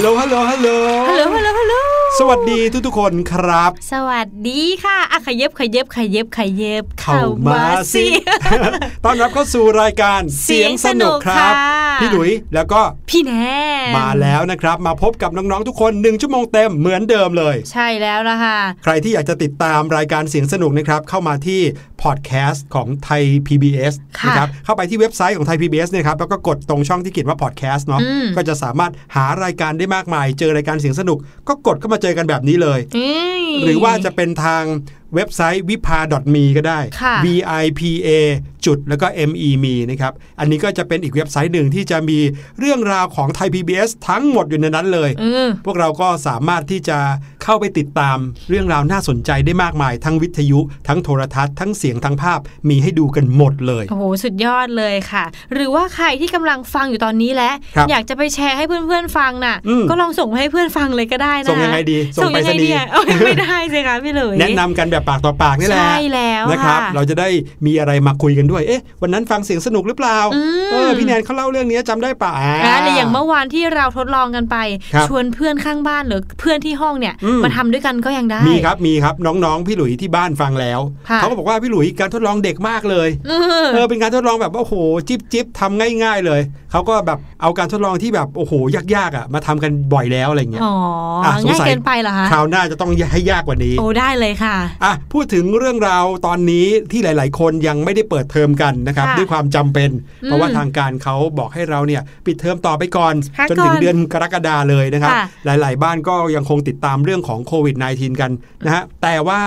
ฮัลโหลฮัลโหลฮัลโหลฮัลโหลฮัลโหลฮัลโหลสวัสดีทุกๆคนครับ สวัสดีค่ะอะขยับขยับขยับขยับเข้ามาสิต้อนรับเข้าสู่รายการเสียงสนุกครับ พี่หลุยแล้วก็พี่แนนมาแล้วนะครับ มาพบกับน้องๆทุกคนหนึ่งชั่วโมงเต็มเหมือนเดิมเลย ใช่แล้วนะคะใครที่อยากจะติดตามรายการเสียงสนุกนะครับเข้ามาที่ พอดแคสต์ของไทย PBS ค่ะนะครับเข้าไปที่เว็บไซต์ของไทย PBS เลยครับแล้วก็กดตรงช่องที่เขียนว่าพอดแคสต์เนาะอืมก็จะสามารถหารายการได้มากมาย เจอรายการเสียงสนุก ก็กดเข้ามาเจอกันแบบนี้เลยเอ้ยหรือว่าจะเป็นทางเว็บไซต์ vipa.me ก็ได้ค่ะ v i p a จุดแล้วก็ m e me นะครับ อันนี้ก็จะเป็นอีกเว็บไซต์หนึ่งที่จะมีเรื่องราวของไทย PBS ทั้งหมดอยู่ในนั้นเลยเออพวกเราก็สามารถที่จะเข้าไปติดตามเรื่องราวน่าสนใจได้มากมาย ทั้งวิทยุ ทั้งโทรทัศน์ ทั้งเสียงทั้งภาพมีให้ดูกันหมดเลยโอ้โหสุดยอดเลยค่ะ หรือว่าใครที่กำลังฟังอยู่ตอนนี้แล้วครับอยากจะไปแชร์ให้เพื่อนๆฟังน่ะอืมก็ลองส่งไปให้เพื่อนฟังเลยก็ได้นะส่งยังไงดีส่ส่งงไปยังรไงษณีดีย์อะเอาไม่ได้สิคะพี่หลุยแนะนำกันแบบปากต่อปากนี่แหละใช่แล้วนะครับค่ะเราจะได้มีอะไรมาคุยกันด้วยเอ๊ะวันนั้นฟังเสียงสนุกหรือเปล่าอืมเออพี่แนนเขาเล่าเรื่องนี้จำได้ป่ะอ่าในอย่างเมื่อวานที่เราทดลองกันไปครับชวนเพื่อนข้างบ้านหรือเพื่อนที่ห้องเนี่ยอืมมาทำด้วยกันก็ยังได้มีครับมีครับน้องๆพี่หลุยที่บ้านฟังแล้วค่ะเขาก็บอกว่าพี่หลุยการทดลองเด็กมากเลยเออเออเป็นการทดลองแบบว่าโอ้โหจิ๊บจิ๊บทำง่าย ๆ เลยเขาก็แบบเอาการทดลองที่แบบโอ้โหยากๆอะมาทำกันบ่อยแล้วอะไรเงี้ยอ๋ออะสงง่ายสัยเกินไปเหรอคะคราวหน้าจะต้องให้ยากกว่านี้โอ้ได้เลยค่ะอะพูดถึงเรื่องราวตอนนี้ที่หลาย ๆ คนยังไม่ได้เปิดเทอมกันนะครับค่ะด้วยความจำเป็นอืมเพราะว่าทางการเขาบอกให้เราเนี่ยปิดเทอมต่อไปก่อนพักจนถึงก่อนเดือนกรกฎาเลยนะครับค่ะหลาย ๆ บ้านก็ยังคงติดตามเรื่องของโควิด -19 กันนะฮะแต่ว่า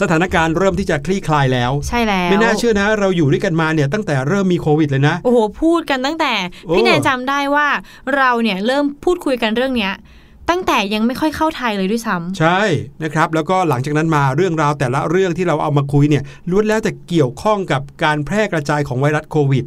สถานการณ์เริ่มที่จะคลี่คลายแล้ว ใช่แล้ว ไม่น่าเชื่อนะ เราอยู่ด้วยกันมาเนี่ยตั้งแต่เริ่มมีโควิดเลยนะ โอ้โห พูดกันตั้งแต่โอ้พี่แนนจำได้ว่าเราเนี่ยเริ่มพูดคุยกันเรื่องเนี้ยตั้งแต่ยังไม่ค่อยเข้าไทยเลยด้วยซ้ำใช่นะครับ แล้วก็หลังจากนั้นมาเรื่องราวแต่ละเรื่องที่เราเอามาคุยเนี่ยล้วนแล้วแต่เกี่ยวข้องกับการแพร่กระจายของไวรัสโควิด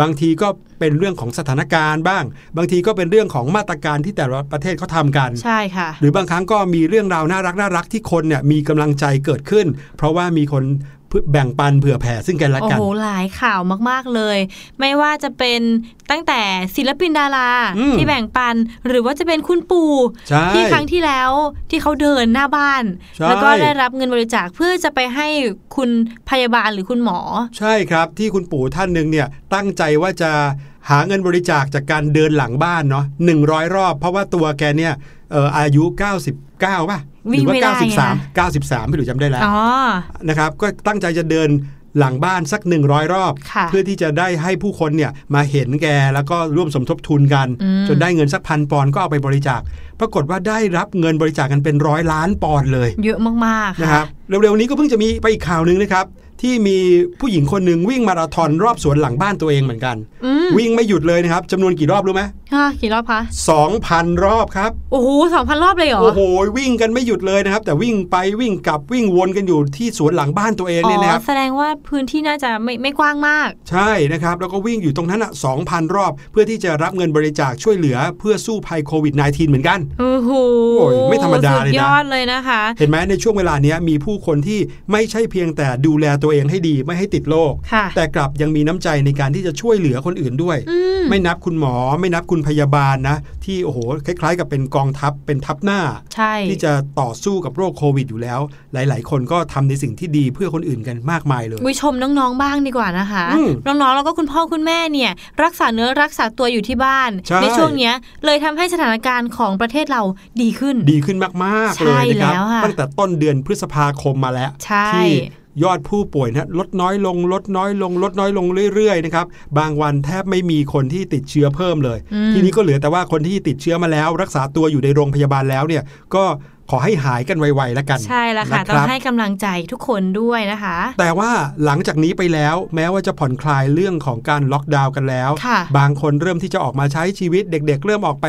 บางทีก็เป็นเรื่องของสถานการณ์บ้าง บางทีก็เป็นเรื่องของมาตรการที่แต่ละประเทศเขาทำกันใช่ค่ะ หรือบางครั้งก็มีเรื่องราวน่ารักน่ารักที่คนเนี่ยมีกำลังใจเกิดขึ้น เพราะว่ามีคน แบ่งปันเผื่อแผ่ซึ่งกันและโอ้กันโห หลายข่าวมากๆเลย ไม่ว่าจะเป็นตั้งแต่ศิลปินดาราอืมที่แบ่งปัน หรือว่าจะเป็นคุณปู่ใช่ที่ครั้งที่แล้วที่เขาเดินหน้าบ้านใช่แล้วก็ได้รับเงินบริจาคเพื่อจะไปให้คุณพยาบาลหรือคุณหมอ ใช่ครับที่คุณปู่ท่านหนึ่งเนี่ยตั้งใจว่าจะหาเงินบริจาคจากการเดินหลังบ้านเนาะหนึ่งร้อยรอบ เพราะว่าตัวแกเนี่ยเอ่ออายุ 99ป่ะห วิ่รืงว่าไม่ได้ไง93 93พี่หลุยจำได้แล้วอ๋อนะครับก็ตั้งใจจะเดินหลังบ้านสัก 100 รอบค่ะเพื่อที่จะได้ให้ผู้คนเนี่ยมาเห็นแกแล้วก็ร่วมสมทบทุนกันอืมจนได้เงินสักพันปอนด์ก็เอาไปบริจาค ปรากฏว่าได้รับเงินบริจาคกันเป็นร้อยล้านปอนด์เลย เยอะมากๆนะคค่ะรับเร็วๆนี้ก็เพิ่งจะมีไปอีกข่าวหนึ่งนะครับ ที่มีผู้หญิงคนหนึ่งวิ่งมาราธอนรอบสวนหลังบ้านตัวเองเหมือนกันอืมวิ่งไม่หยุดเลยนะครับจำนวนกี่รอบรู้ไหมค่ะกี่รอบคะ2,000รอบครับ โอ้โหสองพันรอบเลยเหรอ โอ้โห วิ่งกันไม่หยุดเลยนะครับ แต่วิ่งไปวิ่งกลับวิ่งวนกันอยู่ที่สวนหลังบ้านตัวเองอ๋เนี่ยนะครับอแสดงว่าพื้นที่น่าจะไม่ไม่กว้างมาก ใช่นะครับ แล้วก็วิ่งอยู่ตรงนั้นอะ2,000รอบ เพื่อที่จะรับเงินบริจาคช่วยเหลือเพื่อสู้ภัยโควิด -19 เหมือนกัน โอ้โหโอ้ยไม่ธรรมดาเลยนะสุยอดเลยนะคะ เห็นไหมในช่วงเวลาเนี้ยมีผู้คนที่ไม่ใช่เพียงแต่ดูแลตัวเองให้ดีไม่ให้ติดโรคค่ะแต่กลับยังมีน้ำใจในการที่จะช่วยเหลือคนอื่นด้วยอืมไม่นับคุณหมอไม่นับคุณพยาบาลนะ ที่โอ้โหคล้าย ๆ กับเป็นกองทัพเป็นทัพหน้าใช่ที่จะต่อสู้กับโรคโควิดอยู่แล้ว หลาย ๆ คนก็ทำในสิ่งที่ดีเพื่อคนอื่นกันมากมายเลยวิชมน้องๆบ้างดีกว่านะคะอืมน้องๆแล้วก็คุณพ่อคุณแม่เนี่ยรักษาเนื้อรักษาตัวอยู่ที่บ้านใช่ช่วงเนี้ยเลยทำให้สถานการณ์ของประเทศเราดีขึ้น ดีขึ้นมากๆใช่เลยนะครับแล้วค่ะตั้งแต่ต้นเดือนพฤษภาคมมาแล้วใช่ที่ ยอดผู้ป่วยนะลดน้อยลง ลดน้อยลง ลดน้อยลงเรื่อยๆนะครับบางวันแทบไม่มีคนที่ติดเชื้อเพิ่มเลยอืมทีนี้ก็เหลือแต่ว่าคนที่ติดเชื้อมาแล้ว รักษาตัวอยู่ในโรงพยาบาลแล้วเนี่ยก็ ขอให้หายกันไวๆแล้วกัน ใช่แล้วค่ะนต้อรังบให้กำลังใจทุกคนด้วยนะคะ แต่ว่าหลังจากนี้ไปแล้วแม้ว่าจะผ่อนคลายเรื่องของการล็อกดาวน์กันแล้วค่ะบางคนเริ่มที่จะออกมาใช้ชีวิตเด็ก ๆ เริ่มออกไป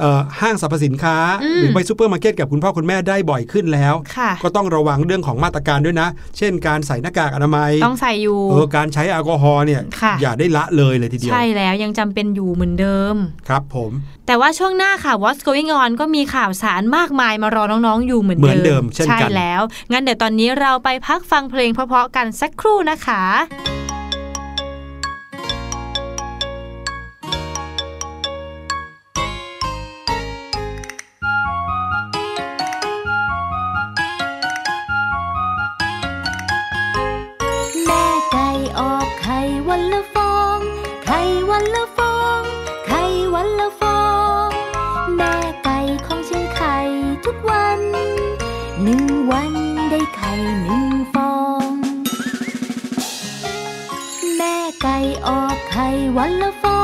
เอ่อห้างสรรพสินค้าอืมหรือไปซูเปอร์มาร์เก็ตกับคุณพ่อคุณแม่ได้บ่อยขึ้นแล้วค่ะก็ต้องระวังเรื่องของมาตรการด้วยนะ เช่น การใส่หน้ากากอนามัยต้องใส่อยู่เออการใช้แอลกอฮอล์เนี่ยค่ะอย่าได้ละเลยเลยทีเดียวใช่แล้วยังจำเป็นอยู่เหมือนเดิม ครับผม แต่ว่าช่วงหน้าค่ะ What's Going On ก็มีข่าวสารมากมายมารอน้องๆอยู่เหมือนเหมือนเดิมเช่นกันใช่แล้ว งั้นเดี๋ยวตอนนี้เราไปพักฟังเพลงเพราะๆกันสักครู่นะคะ ออกไข่วันละฟอง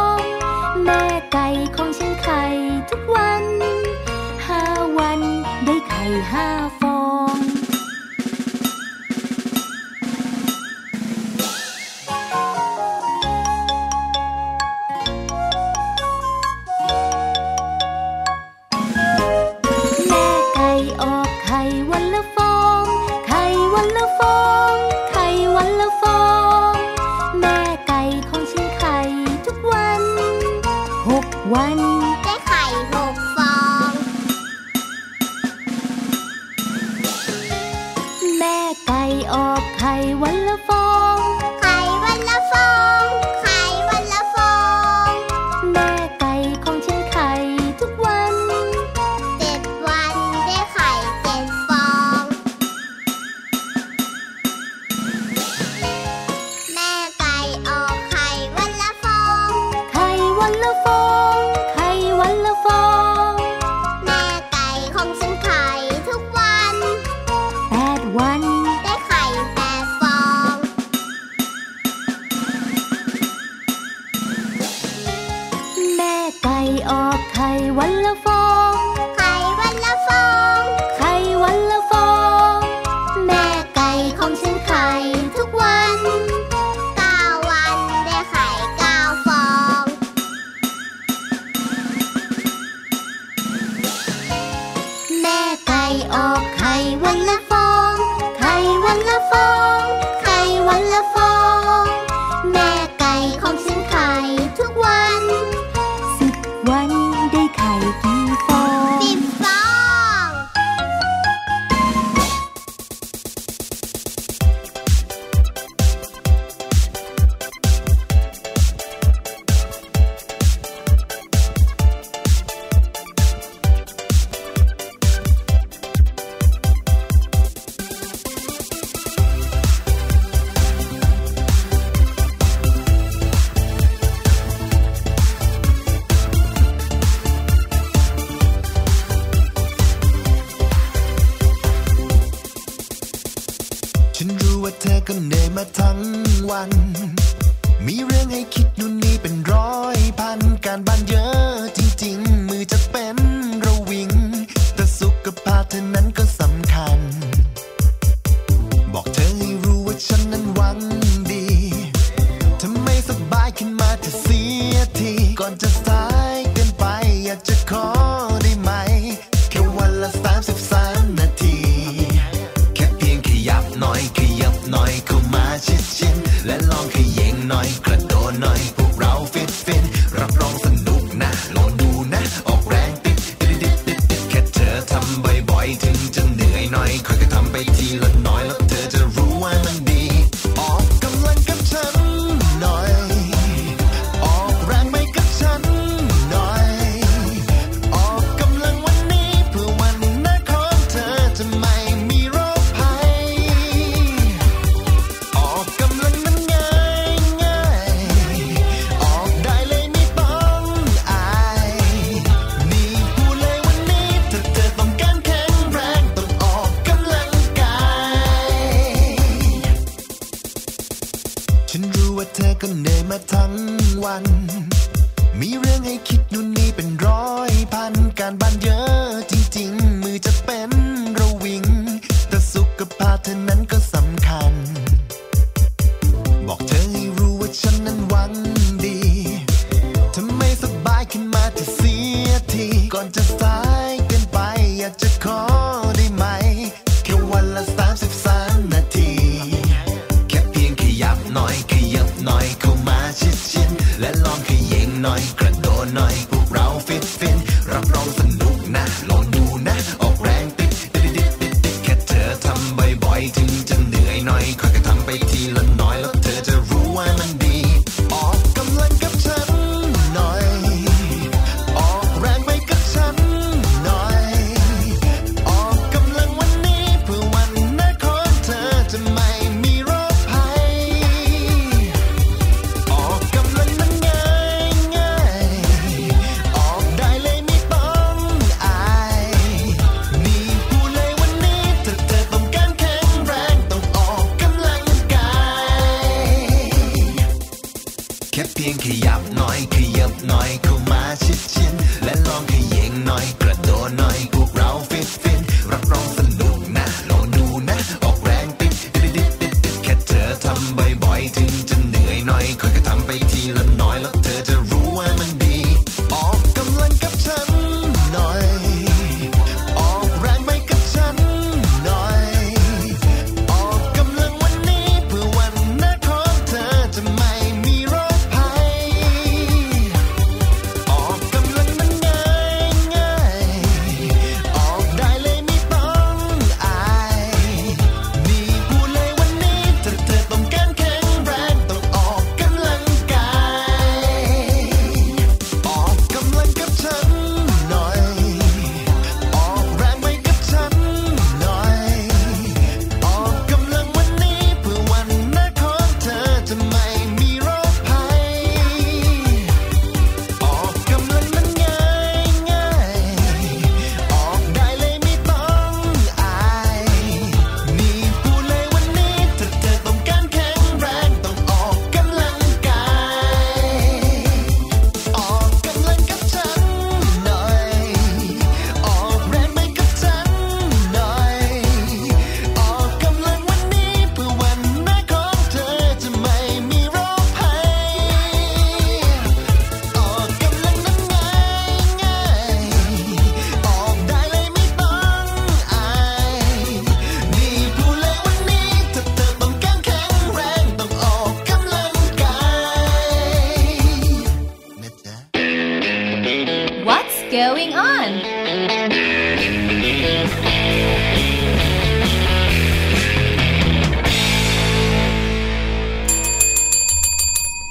开完了风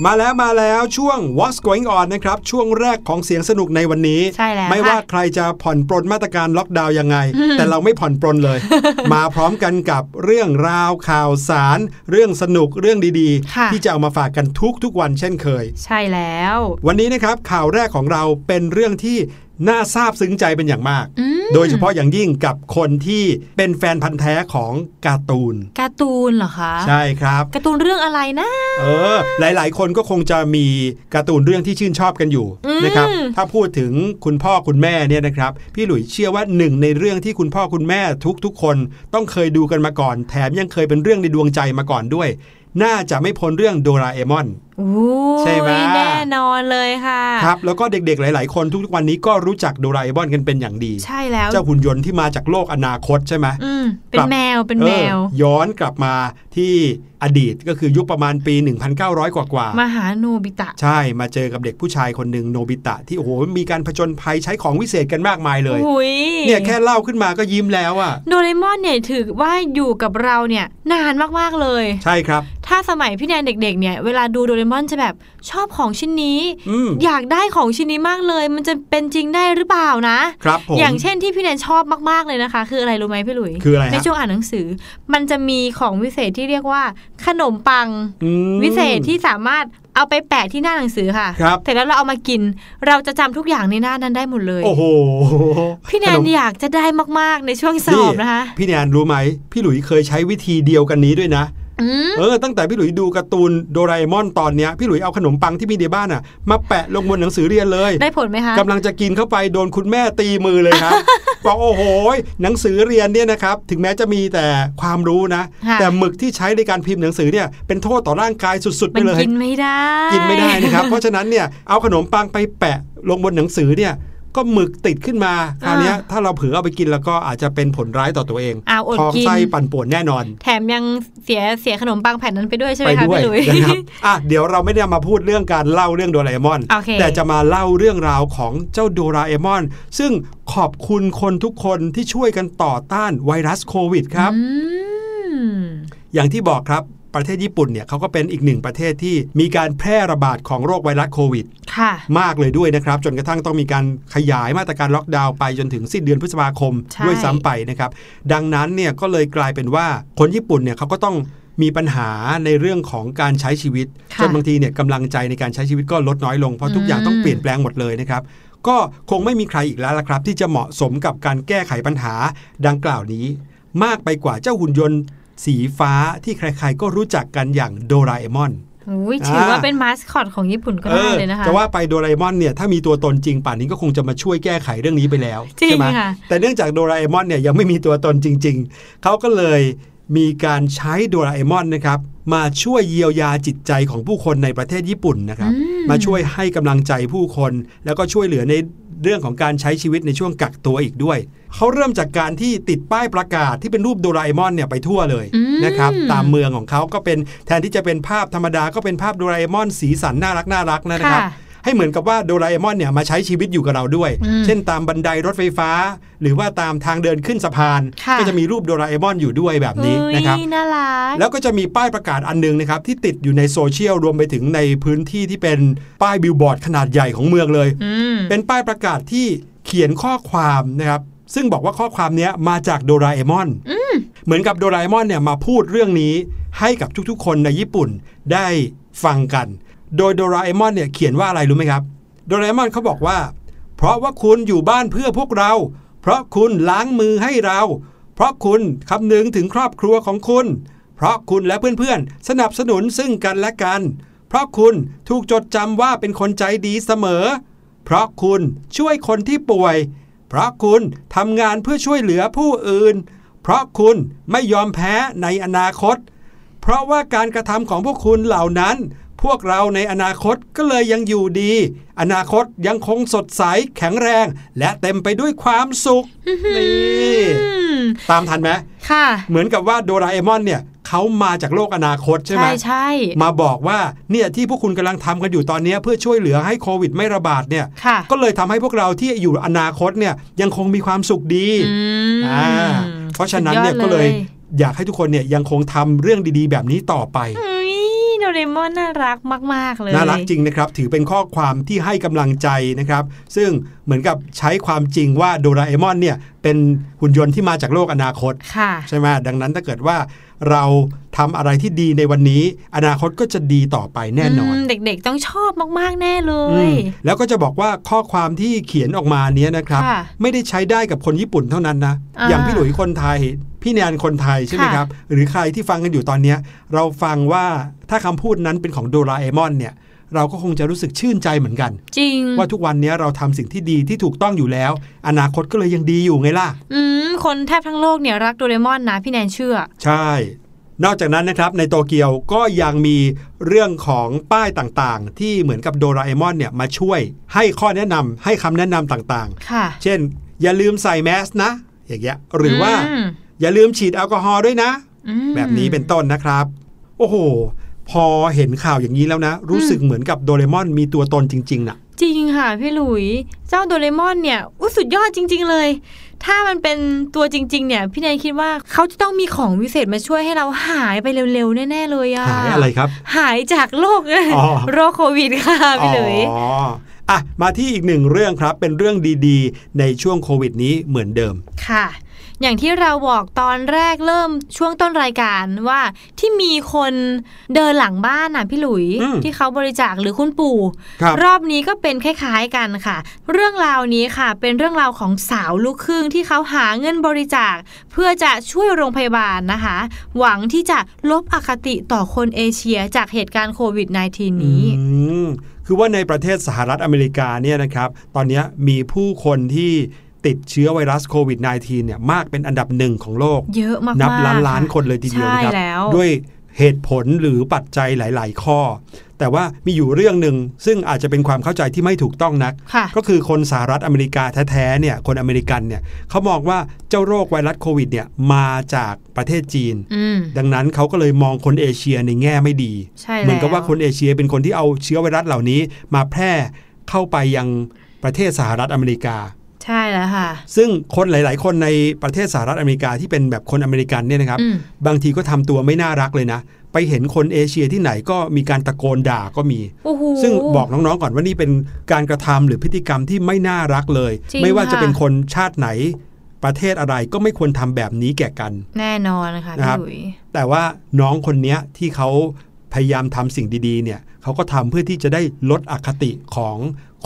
มาแล้วมาแล้วช่วง What's Going On นะครับ ช่วงแรกของเสียงสนุกในวันนี้ ใช่แล้ว ไม่ค่ะว่าใครจะผ่อนปรนมาตรการล็อกดาวน์ยังไง แต่เราไม่ผ่อนปรนเลย มาพร้อมกันกับเรื่องราวข่าวสาร เรื่องสนุกเรื่องดีค่ะๆที่จะเอามาฝากกันทุกทุกๆวันเช่นเคย ใช่แล้ว วันนี้นะครับข่าวแรกของเราเป็นเรื่องที่ น่าซาบซึ้งใจเป็นอย่างมากอืมโดยเฉพาะอย่างยิ่งกับคนที่เป็นแฟนพันธ์แท้ของการ์ตูน การ์ตูนเหรอคะ ใช่ครับการ์ตูนเรื่องอะไรนะ เออ หลาย ๆ คนก็คงจะมีการ์ตูนเรื่องที่ชื่นชอบกันอยู่อืมนะครับ ถ้าพูดถึงคุณพ่อคุณแม่เนี่ยนะครับ พี่หลุยเชื่อว่าหนึ่งในเรื่องที่คุณพ่อคุณแม่ทุก ๆ คนต้องเคยดูกันมาก่อน แถมยังเคยเป็นเรื่องในดวงใจมาก่อนด้วย น่าจะไม่พ้นเรื่องโดราเอมอนโอ้ ใช่ไหมยแน่นอนเลยค่ะครับแล้วก็เด็กๆหลาย ๆ คนทุกๆวันนี้ก็รู้จักโดราเอมอนกันเป็นอย่างดี ใช่แล้วเจ้าหุ่นยนต์ที่มาจากโลกอนาคตใช่ไหมอืมเป็นกลับแมวเป็นแมวเออย้อนกลับมาที่อดีตก็คือยุคประมาณปี 1,900 กว่ากว่าๆมาหาโนบิตะ ใช่มาเจอกับเด็กผู้ชายคนหนึ่งโนบิตะ ที่โอ้โหมีการผจญภัยใช้ของวิเศษกันมากมายเลยหุยเนี่ยแค่เล่าขึ้นมาก็ยิ้มแล้วอะโดเรมอนเนี่ยถือว่าอยู่กับเราเนี่ยนานมากๆเลย ใช่ครับ ถ้าสมัยพี่แนนเด็ก ๆ เนี่ยเวลาดูโดเรมอนจะแบบชอบของชิ้นนี้อืมอยากได้ของชิ้นนี้มากเลย มันจะเป็นจริงได้หรือเปล่านะครับผมอย่างเช่นที่พี่แนนชอบมากๆเลยนะคะ คืออะไรรู้ไหมพี่หลุยคืออะไรฮะในช่วงอ่านหนังสือ มันจะมีของวิเศษที่เรียกว่าขนมปังอืมวิเศษที่สามารถเอาไปแปะที่หน้าหนังสือค่ะครับแต่แล้วเราเอามากิน เราจะจำทุกอย่างในหน้านั้นได้หมดเลย โอ้โห พี่แนขนมอยากจะได้มากๆในช่วงสอบนะคะ พี่แนนรู้ไหม พี่หลุยเคยใช้วิธีเดียวกันนี้ด้วยนะอืม เออตั้งแต่พี่หลุยดูการ์ตูนโดราเอมอนตอนเนี้ยพี่หลุยเอาขนมปังที่มีในบ้านอะ มาแปะลงบนหนังสือเรียนเลย ได้ผลไหมคะกำลังจะกินเข้าไปโดนคุณแม่ตีมือเลยครับบอกโอ้โหหนังสือเรียนเนี่ยนะครับถึงแม้จะมีแต่ความรู้นะค่ะแต่หมึกที่ใช้ในการพิมพ์หนังสือเนี่ยเป็นโทษต่อร่างกายสุดๆไปมันเลยกินไม่ได้ กินไม่ได้นะครับเพราะฉะนั้นเนี่ยเอาขนมปังไปแปะลงบนหนังสือเนี่ย ก็หมึกติดขึ้นมาคราวเนี้ยถ้าเราเผลอเอาไปกินแล้วก็อาจจะเป็นผลร้ายต่อตัวเองอ้าวอดท้องกินไส้ปั่นป่วนแน่นอน แถมยังเสียเสียขนมปังแผ่นนั้นไปด้วยใช่ไหไปมคะด้วยพี่หลุยนะครับอะเดี๋ยวเราไม่ได้มาพูดเรื่องการเล่าเรื่องโดราเอมอนโอเคแต่จะมาเล่าเรื่องราวของเจ้าโดราเอมอน ซึ่งขอบคุณคนทุกคนที่ช่วยกันต่อต้านไวรัสโควิดครับอืมอย่างที่บอกครับ ประเทศญี่ปุ่นเนี่ยเขาก็เป็นอีกหนึ่งประเทศที่มีการแพร่ระบาดของโรคไวรัสโควิดค่ะมากเลยด้วยนะครับ จนกระทั่งต้องมีการขยายมาตรการล็อกดาวน์ไปจนถึงสิ้นเดือนพฤษภาคมใช่ด้วยซ้ำไปนะครับ ดังนั้นเนี่ยก็เลยกลายเป็นว่าคนญี่ปุ่นเนี่ยเขาก็ต้องมีปัญหาในเรื่องของการใช้ชีวิตค่ะจนบางทีเนี่ยกำลังใจในการใช้ชีวิตก็ลดน้อยลงเพราะทุกอย่างอืมต้องเปลี่ยนแปลงหมดเลยนะครับก็คงไม่มีใครอีกแล้วละครับ ที่จะเหมาะสมกับการแก้ไขปัญหาดังกล่าวนี้ มากไปกว่าเจ้าหุ่นยนต์ สีฟ้าที่ใครๆก็รู้จักกันอย่างโดราเอมอนอุ้ยถือว่าเป็นมาสคอตของญี่ปุ่นก็ได้เลยนะคะจะว่าไปโดราเอมอนเนี่ยถ้ามีตัวตนจริงป่านนี้ก็คงจะมาช่วยแก้ไขเรื่องนี้ไปแล้วจริงใช่ไหมค่ะแต่เนื่องจากโดราเอมอนเนี่ยยังไม่มีตัวตนจริง ๆเขาก็เลยมีการใช้โดราเอมอนนะครับมาช่วยเยียวยาจิตใจของผู้คนในประเทศญี่ปุ่นนะครับอืมมาช่วยให้กำลังใจผู้คน แล้วก็ช่วยเหลือใน เรื่องของการใช้ชีวิตในช่วงกักตัวอีกด้วย เขาเริ่มจากการที่ติดป้ายประกาศที่เป็นรูปโดราเอมอนเนี่ยไปทั่วเลยอืมนะครับตามเมืองของเขาก็เป็นแทนที่จะเป็นภาพธรรมดาก็เป็นภาพโดราเอมอนสีสันน่ารักน่ารักนะครับค่ะ ให้เหมือนกับว่าโดราเอมอนเนี่ยมาใช้ชีวิตอยู่กับเราด้วยอืมเช่นตามบันไดรถไฟฟ้า หรือว่าตามทางเดินขึ้นสะพานค่ะก็จะมีรูปโดราเอมอนอยู่ด้วยแบบนี้อุ๊ยนะครับน่ารักแล้วก็จะมีป้ายประกาศอันหนึ่งนะครับที่ติดอยู่ในโซเชียลรวมไปถึงในพื้นที่ที่เป็นป้ายบิลบอร์ดขนาดใหญ่ของเมืองเลยอืมเป็นป้ายประกาศที่เขียนข้อความนะครับซึ่งบอกว่าข้อความเนี้ยมาจากโดราเอมอนเหมือนกับโดราเอมอนเนี่ยมาพูดเรื่องนี้ให้กับทุกๆ คนในญี่ปุ่นได้ฟังกัน โดยโดราเอมอนเนี่ยเขียนว่าอะไรรู้ไหมครับ โดราเอมอนเขาบอกว่า เพราะว่าคุณอยู่บ้านเพื่อพวกเรา เพราะคุณล้างมือให้เรา เพราะคุณคำนึงถึงครอบครัวของคุณ เพราะคุณและเพื่อนๆ สนับสนุนซึ่งกันและกัน เพราะคุณถูกจดจำว่าเป็นคนใจดีเสมอ เพราะคุณช่วยคนที่ป่วย เพราะคุณทำงานเพื่อช่วยเหลือผู้อื่น เพราะคุณไม่ยอมแพ้ในอนาคต เพราะว่าการกระทำของพวกคุณเหล่านั้น พวกเราในอนาคตก็เลยยังอยู่ดี อนาคตยังคงสดใสแข็งแรง และเต็มไปด้วยความสุขนี่อืมตามทันไหมค่ะ เหมือนกับว่าโดราเอมอนเนี่ยเขามาจากโลกอนาคตใช่ไหมใช่ใช่มาบอกว่าเนี่ยที่พวกคุณกำลังทำกันอยู่ตอนเนี้ยเพื่อช่วยเหลือให้โควิดไม่ระบาดเนี่ยค่ะก็เลยทำให้พวกเราที่อยู่อนาคตเนี่ยยังคงมีความสุขดีอืมอ่าเพราะฉะนั้นเนี่ยสุดอดก็เลยอยากให้ทุกคนเนี่ยยังคงทำเรื่องดีๆ แบบนี้ต่อไปอุ๊ยโด เรมอนน่ารักมาก ๆ เลย น่ารักจริงนะครับ ถือเป็นข้อความที่ให้กำลังใจนะครับ ซึ่งเหมือนกับใช้ความจริงว่าโดราเอมอนเนี่ยเป็นหุ่นยนต์ที่มาจากโลกอนาคตค่ะใช่ไหมดังนั้นถ้าเกิดว่าเราทำอะไรที่ดีในวันนี้ อนาคตก็จะดีต่อไปแน่นอนมเด็กๆต้องชอบมากๆแน่เลอืยมแล้วก็จะบอกว่าข้อความที่เขียนออกมาเนี้ยนะครับค่ะไม่ได้ใช้ได้กับคนญี่ปุ่นเท่านั้นนะอ่าอย่างพี่หลุยคนไทย พี่แนนคนไทยใช่ไหมค่ะครับ หรือใครที่ฟังกันอยู่ตอนเนี้ยเราฟังว่าถ้าคำพูดนั้นเป็นของโดราเอมอนเนี่ยเราก็คงจะรู้สึกชื่นใจเหมือนกัน จริง ว่าทุกวันนี้เราทำสิ่งที่ดีที่ถูกต้องอยู่แล้ว อนาคตก็เลยยังดีอยู่ไงล่ะ อืม คนแทบทั้งโลกเนี่ยรักโดเรมอนนะพี่แนนเชื่อ ใช่ นอกจากนั้นนะครับในโตเกียวก็ยังมีเรื่องของป้ายต่างๆ ที่เหมือนกับโดราเอมอนเนี่ยมาช่วยให้ข้อแนะนำให้คำแนะนำต่างค่ะๆเช่น อย่าลืมใส่แมสนะ อย่างเงี้ย หรือว่าม อย่าลืมฉีดแอลกอฮอล์ด้วยนะอืมแบบนี้เป็นต้นนะครับ โอ้โห พอเห็นข่าวอย่างนี้แล้วนะ รู้สึกเหมือนกับโดเรมอนมีตัวตนจริงๆน่ะ จริงค่ะพี่หลุย เจ้าโดเรมอนเนี่ยอุยสุดยอดจริง ๆ เลย ถ้ามันเป็นตัวจริง ๆ เนี่ย พี่แนนคิดว่าเขาจะต้องมีของวิเศษมาช่วยให้เราหายไปเร็ว ๆ แน่ ๆ เลยอะหายอะไรครับ หายจากโรคอ๋อโรคโควิดค่ะพี่หลุยอ๋ออะมาที่อีกหนึ่งเรื่องครับเป็นเรื่องดีๆ ในช่วงโควิดนี้เหมือนเดิมค่ะ อย่างที่เราบอกตอนแรกเริ่มช่วงต้นรายการว่าที่มีคนเดินหลังบ้านน่ะพี่หลุยอืมที่เขาบริจาคหรือคุณปู่ครับรอบนี้ก็เป็นคล้ายๆกันค่ะ เรื่องราวนี้ค่ะ เป็นเรื่องราวของสาวลูกครึ่งที่เขาหาเงินบริจาค เพื่อจะช่วยโรงพยาบาลนะคะ หวังที่จะลบอคติต่อคนเอเชียจากเหตุการณ์โควิด -19 นี้อืมคือว่าในประเทศสหรัฐอเมริกาเนี่ยนะครับ ตอนนี้มีผู้คนที่ ติดเชื้อไวรัสโควิด -19 เนี่ยมากเป็นอันดับหนึ่งของโลก เยอะมากๆนับล้านล้านะคนเลยทีเดียวนะครับใช่แล้วด้วยเหตุผลหรือปัจจัยหลาย ๆ ข้อ แต่ว่ามีอยู่เรื่องหนึ่งซึ่งอาจจะเป็นความเข้าใจที่ไม่ถูกต้องนักค่ะก็คือคนสหรัฐอเมริกาแท้ๆเนี่ยคนอเมริกันเนี่ยเขามองว่าเจ้าโรคไวรัสโควิดเนี่ยมาจากประเทศจีนอืมดังนั้นเขาก็เลยมองคนเอเชียในแง่ไม่ดีใช่เหมือนกับแล้วว่าคนเอเชียเป็นคนที่เอาเชื้อไวรัสเหล่านี้ มาแพร่เข้าไปยังประเทศสหรัฐอเมริกา ใช่แล้วค่ะ ซึ่งคนหลาย ๆ คนในประเทศสหรัฐอเมริกาที่เป็นแบบคนอเมริกันเนี่ยนะครับอืมบางทีก็ทำตัวไม่น่ารักเลยนะ ไปเห็นคนเอเชียที่ไหนก็มีการตะโกนด่าก็มีโอ้โหซึ่งบอกน้อง ๆ ก่อนว่านี่เป็นการกระทำหรือพฤติกรรมที่ไม่น่ารักเลยจริงไม่ว่าจะค่ะเป็นคนชาติไหนประเทศอะไรก็ไม่ควรทำแบบนี้แก่กัน แน่นอนค่ะนะครัพี่บหลุยแต่ว่าน้องคนเนี้ยที่เขาพยายามทำสิ่งดี ๆ เนี่ยเขาก็ทำเพื่อที่จะได้ลดอคติของ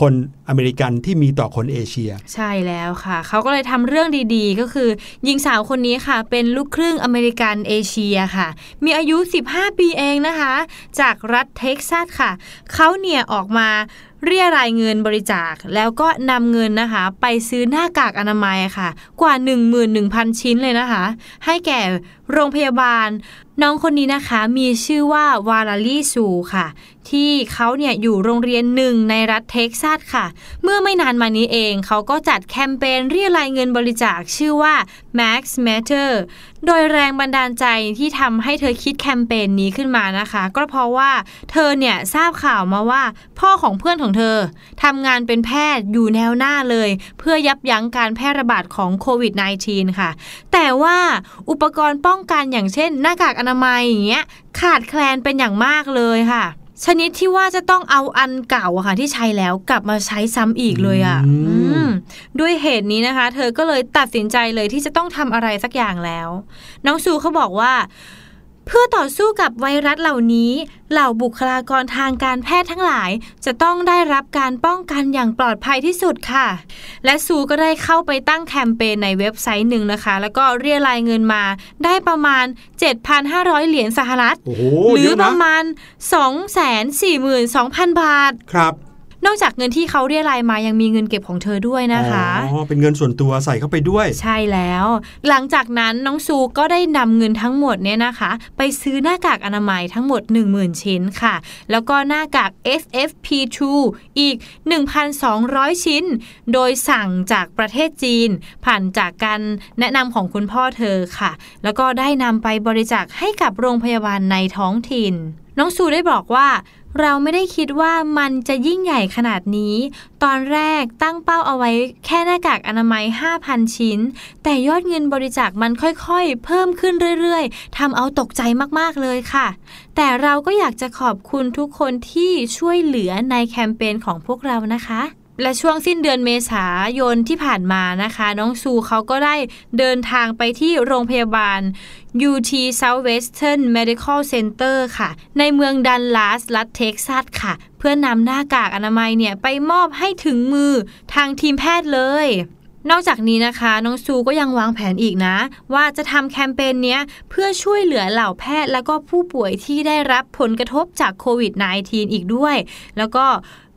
คนอเมริกันที่มีต่อคนเอเชีย ใช่แล้วค่ะ เขาก็เลยทำเรื่องดีๆ ก็คือหญิงสาวคนนี้ค่ะ เป็นลูกครึ่งอเมริกันเอเชียค่ะ มีอายุ 15 ปีเองนะคะ จากรัฐเท็กซัสค่ะ เขาเนี่ยออกมาเรียรายเงินบริจาคแล้วก็นำเงินนะคะ ไปซื้อหน้ากากอนามัยค่ะ กว่า 11,000 ชิ้นเลยนะคะ ให้แก่โรงพยาบาล น้องคนนี้นะคะมีชื่อว่าวาลาลีซูค่ะ ที่เขาเนี่ยอยู่โรงเรียนหนึ่งในรัฐเท็กซัสค่ะ เมื่อไม่นานมานี้เองเขาก็จัดแคมเปญเรียรายเงินบริจาคชื่อว่า Max Matter โดยแรงบันดาลใจที่ทำให้เธอคิดแคมเปญนี้ขึ้นมานะคะ ก็เพราะว่าเธอเนี่ยทราบข่าวมาว่า พ่อของเพื่อนของเธอทำงานเป็นแพทย์อยู่แนวหน้าเลย เพื่อยับยั้งการแพร่ระบาดของโควิด -19 ค่ะ แต่ว่าอุปกรณ์ป้องกันอย่างเช่น หน้ากากอนามัยอย่างเงี้ยขาดแคลนเป็นอย่างมากเลยค่ะ ชนิดที่ว่าจะต้องเอาอันเก่าอะค่ะที่ใช้แล้วกลับมาใช้ซ้ำอีกเลยอะอืมอืมด้วยเหตุนี้นะคะ เธอก็เลยตัดสินใจเลยที่จะต้องทำอะไรสักอย่างแล้ว น้องซูเขาบอกว่า เพื่อต่อสู้กับไวรัสเหล่านี้ เหล่าบุคลากรทางการแพทย์ทั้งหลาย จะต้องได้รับการป้องกันอย่างปลอดภัยที่สุดค่ะ และซูก็ได้เข้าไปตั้งแคมเปญในเว็บไซต์หนึ่งนะคะ แล้วก็เรียรายเงินมาได้ประมาณ 7,500 เหรียญสหรัฐโอ้โหหรืเยออะปนะระมาณ 242,000 บาท ครับ นอกจากเงินที่เขาเรียรายมายังมีเงินเก็บของเธอด้วยนะคะอ๋อเป็นเงินส่วนตัวใส่เข้าไปด้วย ใช่แล้ว หลังจากนั้นน้องซูก็ได้นำเงินทั้งหมดเนี่ยนะคะ ไปซื้อหน้ากากอนามัยทั้งหมด 10,000 ชิ้นค่ะ แล้วก็หน้ากาก FFP2 อีก 1,200 ชิ้น โดยสั่งจากประเทศจีน ผ่านจากการแนะนำของคุณพ่อเธอค่ะ แล้วก็ได้นำไปบริจาคให้กับโรงพยาบาลในท้องถิ่น น้องซูได้บอกว่า เราไม่ได้คิดว่ามันจะยิ่งใหญ่ขนาดนี้ ตอนแรกตั้งเป้าเอาไว้แค่หน้ากากอนามัย 5,000 ชิ้น แต่ยอดเงินบริจาคมันค่อยๆ เพิ่มขึ้นเรื่อยๆทำเอาตกใจมากๆเลยค่ะ แต่เราก็อยากจะขอบคุณทุกคนที่ช่วยเหลือในแคมเปญของพวกเรานะคะ และช่วงสิ้นเดือนเมษายนที่ผ่านมานะคะ น้องซูเขาก็ได้เดินทางไปที่โรงพยาบาล UT Southwestern Medical Center ค่ะ ในเมืองดันลัสรัฐเท็กซัสค่ะ เพื่อนำหน้ากากอนามัยเนี่ยไปมอบให้ถึงมือทางทีมแพทย์เลย นอกจากนี้นะคะ น้องซูก็ยังวางแผนอีกนะ ว่าจะทำแคมเปญเนี้ยเพื่อช่วยเหลือเหล่าแพทย์ แล้วก็ผู้ป่วยที่ได้รับผลกระทบจากโควิด -19 อีกด้วย แล้วก็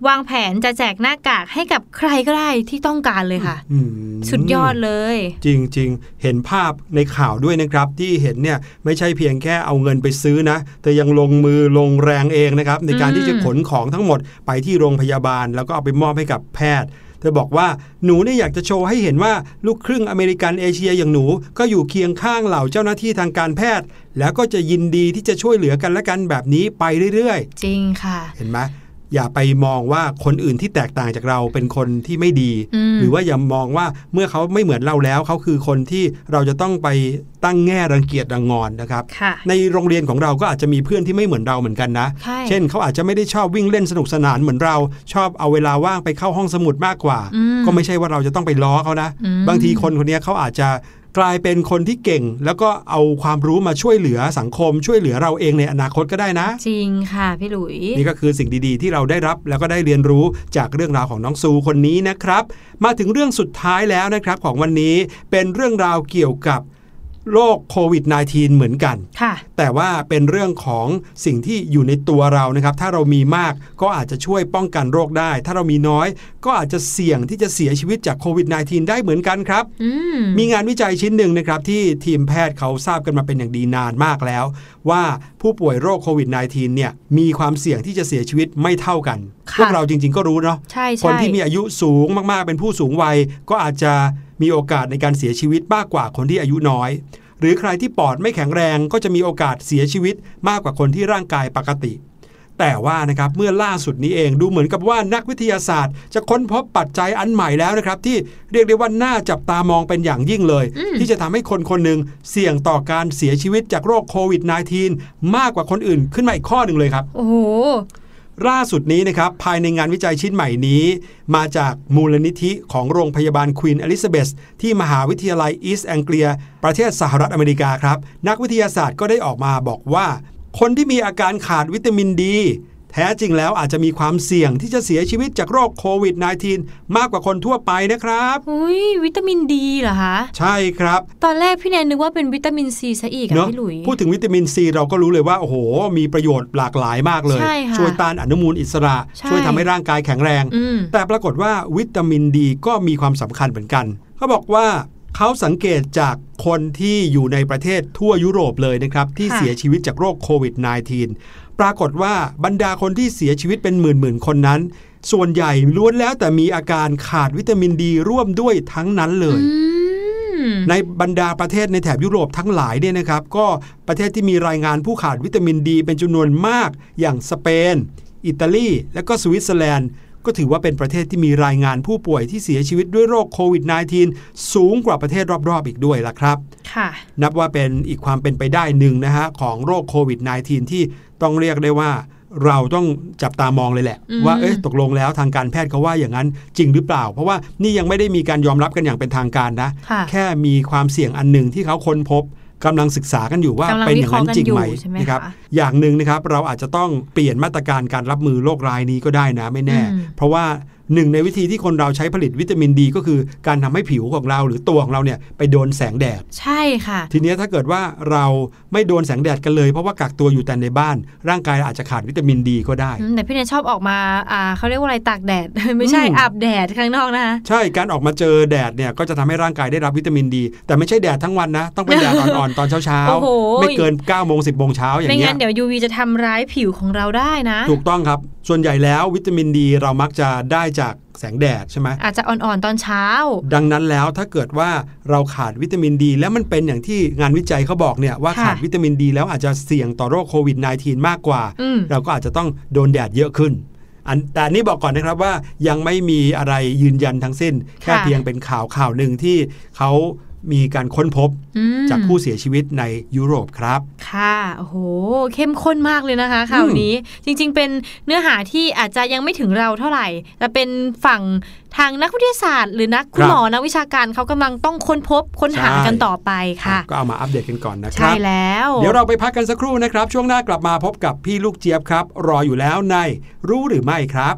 วางแผนจะแจกหน้ากากให้กับใครก็ได้ที่ต้องการเลยค่ะอืมสุดยอดเลย จริงๆ เห็นภาพในข่าวด้วยนะครับที่เห็นเนี่ยไม่ใช่เพียงแค่เอาเงินไปซื้อนะ แต่ยังลงมือลงแรงเองนะครับ ในการอืมที่จะขนของทั้งหมดไปที่โรงพยาบาล แล้วก็เอาไปมอบให้กับแพทย์ เธอบอกว่าหนูเนี่ยอยากจะโชว์ให้เห็นว่าลูกครึ่งอเมริกันเอเชียอย่างหนู ก็อยู่เคียงข้างเหล่าเจ้าหน้าที่ทางการแพทย์ แล้วก็จะยินดีที่จะช่วยเหลือกันและกันแบบนี้ไปเรื่อยๆ จริงค่ะ เห็นไหม อย่าไปมองว่าคนอื่นที่แตกต่างจากเราเป็นคนที่ไม่ดีอืมหรือว่าอย่ามองว่าเมื่อเขาไม่เหมือนเราแล้วเขาคือคนที่เราจะต้องไปตั้งแง่รังเกียจรังงอนนะครับค่ะในโรงเรียนของเราก็อาจจะมีเพื่อนที่ไม่เหมือนเราเหมือนกันนะใช่เช่นเขาอาจจะไม่ได้ชอบวิ่งเล่นสนุกสนานเหมือนเรา ชอบเอาเวลาว่างไปเข้าห้องสมุดมากกว่าอืมก็ไม่ใช่ว่าเราจะต้องไปล้อเขานะอืมบางทีคนคนนี้เขาอาจจะ กลายเป็นคนที่เก่ง แล้วก็เอาความรู้มาช่วยเหลือสังคม ช่วยเหลือเราเองในอนาคตก็ได้นะ จริงค่ะพี่หลุยนี่ก็คือสิ่งดีๆ ที่เราได้รับแล้วก็ได้เรียนรู้จากเรื่องราวของน้องซูคนนี้นะครับ มาถึงเรื่องสุดท้ายแล้วนะครับของวันนี้เป็นเรื่องราวเกี่ยวกับ โรคโควิด -19 เหมือนกันค่ะแต่ว่าเป็นเรื่องของสิ่งที่อยู่ในตัวเรานะครับ ถ้าเรามีมากก็อาจจะช่วยป้องกันโรคได้ ถ้าเรามีน้อยก็อาจจะเสี่ยงที่จะเสียชีวิตจากโควิด -19 ได้เหมือนกันครับอืมมีงานวิจัยชิ้นหนึ่งนะครับ ที่ทีมแพทย์เขาทราบกันมาเป็นอย่างดีนานมากแล้ว ว่าผู้ป่วยโรคโควิด -19 เนี่ยมีความเสี่ยงที่จะเสียชีวิตไม่เท่ากันค่ะพวกเราจริง ๆ ก็รู้เนาะใช่ใช่คนที่มีอายุสูงมากๆเป็นผู้สูงวัยก็อาจจะ มีโอกาสในการเสียชีวิตมากกว่าคนที่อายุน้อย หรือใครที่ปอดไม่แข็งแรงก็จะมีโอกาสเสียชีวิตมากกว่าคนที่ร่างกายปกติ แต่ว่านะครับเมื่อล่าสุดนี้เองดูเหมือนกับว่านักวิทยาศาสตร์ จะค้นพบปัจจัยอันใหม่แล้วนะครับ ที่เรียกได้ว่าน่าจับตามองเป็นอย่างยิ่งเลย ที่จะทำให้คนคนหนึ่งเสี่ยงต่อการเสียชีวิตจากโรคโควิด -19 มากกว่าคนอื่นขึ้นมาอีกข้อหนึ่งเลยครับ โอ้โห ล่าสุดนี้นะครับภายในงานวิจัยชิ้นใหม่นี้ มาจากมูลนิธิของโรงพยาบาลควีนอลิซาเบธที่มหาวิทยาลัยอีสต์แองเกียประเทศสหรัฐอเมริกาครับ นักวิทยาศาสตร์ก็ได้ออกมาบอกว่า คนที่มีอาการขาดวิตามินดี แท้จริงแล้วอาจจะมีความเสี่ยงที่จะเสียชีวิตจากโรคโควิด -19 มากกว่าคนทั่วไปนะครับอุ้ยวิตามินดีเหรอคะ ใช่ครับ ตอนแรกพี่แนนนึกว่าเป็นวิตามินซีซะอีกอะเนาะพี่หลุย พูดถึงวิตามินซีเราก็รู้เลยว่า โอ้โห มีประโยชน์หลากหลายมากเลยใช่ค่ะวยต้านอนุมูลอิสระใช่ช่วยทำให้ร่างกายแข็งแรงอืมแต่ปรากฏว่าวิตามินดีก็มีความสำคัญเหมือนกันเขาบอกว่าเขาสังเกตจากคนที่อยู่ในประเทศทั่วยุโรปเลยนะครับ ที่ค่ะเสียชีวิตจากโรคโควิด -19 ปรากฏว่าบรรดาคนที่เสียชีวิตเป็นหมื่นๆคนนั้น ส่วนใหญ่ล้วนแล้วแต่มีอาการขาดวิตามินดีร่วมด้วยทั้งนั้นเลยอืมในบรรดาประเทศในแถบยุโรปทั้งหลายเนี่ยนะครับ ก็ประเทศที่มีรายงานผู้ขาดวิตามินดี เป็นจำนวนมากอย่างสเปน อิตาลี และก็สวิตเซอร์แลนด์ ก็ถือว่าเป็นประเทศที่มีรายงานผู้ป่วยที่เสียชีวิตด้วยโรคโควิด -19 สูงกว่าประเทศรอบๆอีกด้วยล่ะครับค่ะนับว่าเป็นอีกความเป็นไปได้หนึ่งนะฮะของโรคโควิด -19 ที่ต้องเรียกได้ว่าเราต้องจับตามองเลยแหละอืมว่าเอ๊ะตกลงแล้วทางการแพทย์เขาว่าอย่างนั้นจริงหรือเปล่า เพราะว่านี่ยังไม่ได้มีการยอมรับกันอย่างเป็นทางการนะค่ะแค่มีความเสี่ยงอันหนึ่งที่เขาค้นพบ กำลังศึกษากันอยู่ว่ากำลังเป็นอย่างนั้นจริงไหมวิเคราะห์กันอยู่ใช่ไหมนะครับคะอย่างหนึ่งนะครับเราอาจจะต้องเปลี่ยนมาตรการการรับมือโรคร้ายนี้ก็ได้นะไม่แน่อืมเพราะว่า หนึ่งในวิธีที่คนเราใช้ผลิตวิตามินดี ก็คือการทำให้ผิวของเราหรือตัวของเราเนี่ยไปโดนแสงแดด ใช่ค่ะ ทีเนี้ยถ้าเกิดว่าเราไม่โดนแสงแดดกันเลยเพราะว่ากักตัวอยู่แต่ในบ้าน ร่างกายอาจจะขาดวิตามินดีก็ได้อืมแต่พี่แนนชอบออกมาอ่าเขาเรียกว่าอะไรตากแดด ไม่ใช่อืมอาบแดดข้างนอกนะคะใช่การออกมาเจอแดดเนี่ยก็จะทำให้ร่างกายได้รับวิตามินดี แต่ไม่ใช่แดดทั้งวันนะ ต้องเป็นแดดอ่อนๆตอนเช้าโอ้โหๆไม่เกิน9ก้าโมงสิบโมงเช้าอย่างไม่เงี้งั้ยนเดี๋ยว UV จะทำร้ายผิวของเราได้นะ ถูกต้องครับ ส่วนใหญ่แล้ววิตามินดีเรามักจะได้จากแสงแดดใช่ไหมอาจจะอ่อนๆตอนเช้า ดังนั้นแล้วถ้าเกิดว่าเราขาดวิตามินดี แล้วมันเป็นอย่างที่งานวิจัยเขาบอกเนี่ยว่าค่ะขาดวิตามินดี แล้วอาจจะเสี่ยงต่อโรคโควิด -19 มากกว่าอืมเราก็อาจจะต้องโดนแดดเยอะขึ้นอันแต่อันนี้บอกก่อนนะครับว่ายังไม่มีอะไรยืนยันทั้งสิ้น แค่ค่ะเพียงเป็นข่าวข่าวหนึ่งที่เขา มีการค้นพบอืมจากผู้เสียชีวิตในยุโรปครับ ค่ะ โอ้โห เข้มข้นมากเลยนะคะข่าวนี้จริงๆ เป็นเนื้อหาที่อาจจะยังไม่ถึงเราเท่าไหร่ แต่เป็นฝั่งทางนักวิทยาศาสตร์ หรือนักคุณครับหมอนักวิชาการเขากำลังต้องค้นพบค้นหาใช่กันต่อไปค่ะ ก็เอามาอัปเดตกันก่อนนะคใช่รับแล้ว เดี๋ยวเราไปพักกันสักครู่นะครับ ช่วงหน้ากลับมาพบกับพี่ลูกเจี๊ยบครับ รออยู่แล้วในรู้หรือไม่ครับ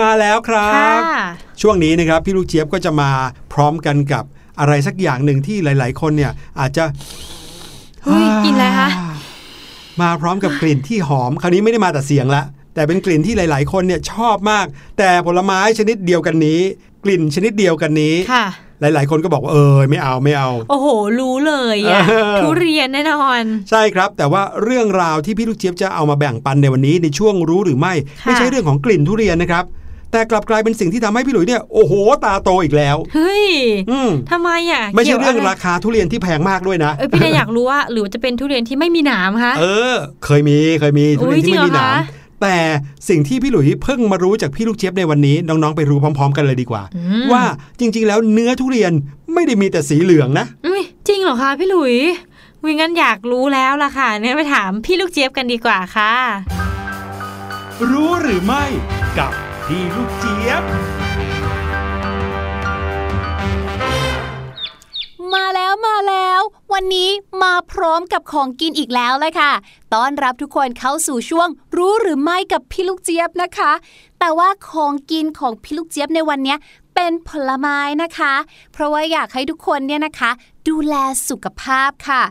ม่มาแล้วครัค่ะบช่วงนี้นะครับพี่ลูกเจี๊ยบก็จะมาพร้อมกันกับอะไรสักอย่างหนึ่งที่หลาย ๆ คนเนี่ยอาจจะเฮ้ยกลินอะไรคะมาพร้อมกับกลิ่นที่หอม คราวนี้ไม่ได้มาแต่เสียงละแต่เป็นกลิ่นที่หลาย ๆ คนเนี่ยชอบมาก แต่ผลไม้ชนิดเดียวกันนี้ กลิ่นชนิดเดียวกันนี้ค่ะหลาย ๆ คนก็บอกว่าเออไม่เอาไม่เอา โอ้โห รู้เลยอะเออทุเรียนแน่นอน ใช่ครับ แต่ว่าเรื่องราวที่พี่ลูกเจี๊ยบจะเอามาแบ่งปันในวันนี้ในช่วงรู้หรือไม่ค่ะไม่ใช่เรื่องของกลิ่นทุเรียนนะครับ แต่กลับกลายเป็นสิ่งที่ทำให้พี่หลุยเนี่ยโอ้โหตาโตอีกแล้ว เฮ้ยอืมทำไมอะ ไม่ใช่เรื่องกี่ยวะราคาทุเรียนที่แพงมากด้วยนะเอ้ยพี่นายอยากรู้ว่าหรือว่าจะเป็นทุเรียนที่ไม่มีหนามคะเออ เคยมีเคยมีทุเรียนที่ไม่มีหนามอุ๊ยจริงเหรอคะแต่สิ่งที่พี่หลุยเพิ่งมารู้จากพี่ลูกเจี๊ยบในวันนี้น้องๆไปรู้พร้อม ๆ กันเลยดีกว่าอืมว่าจริง ๆ แล้วเนื้อทุเรียนไม่ได้มีแต่สีเหลืองนะอุ๊ยจริงเหรอคะพี่หลุยวิงั้นอยากรู้แล้วล่ะค่ะเนี่ยไปถามพี่ลูกเจี๊ยบกันดีกว่าค่ะ รู้หรือไม่กับ พี่ลูกเจี๊ยบ มาแล้วมาแล้ว วันนี้มาพร้อมกับของกินอีกแล้วเลยค่ะ ต้อนรับทุกคนเข้าสู่ช่วง รู้หรือไม่กับพี่ลูกเจี๊ยบนะคะ แต่ว่าของกินของพี่ลูกเจี๊ยบในวันนี้เป็นผลไม้นะคะ เพราะว่าอยากให้ทุกคนเนี่ยนะคะ ดูแลสุขภาพค่ะ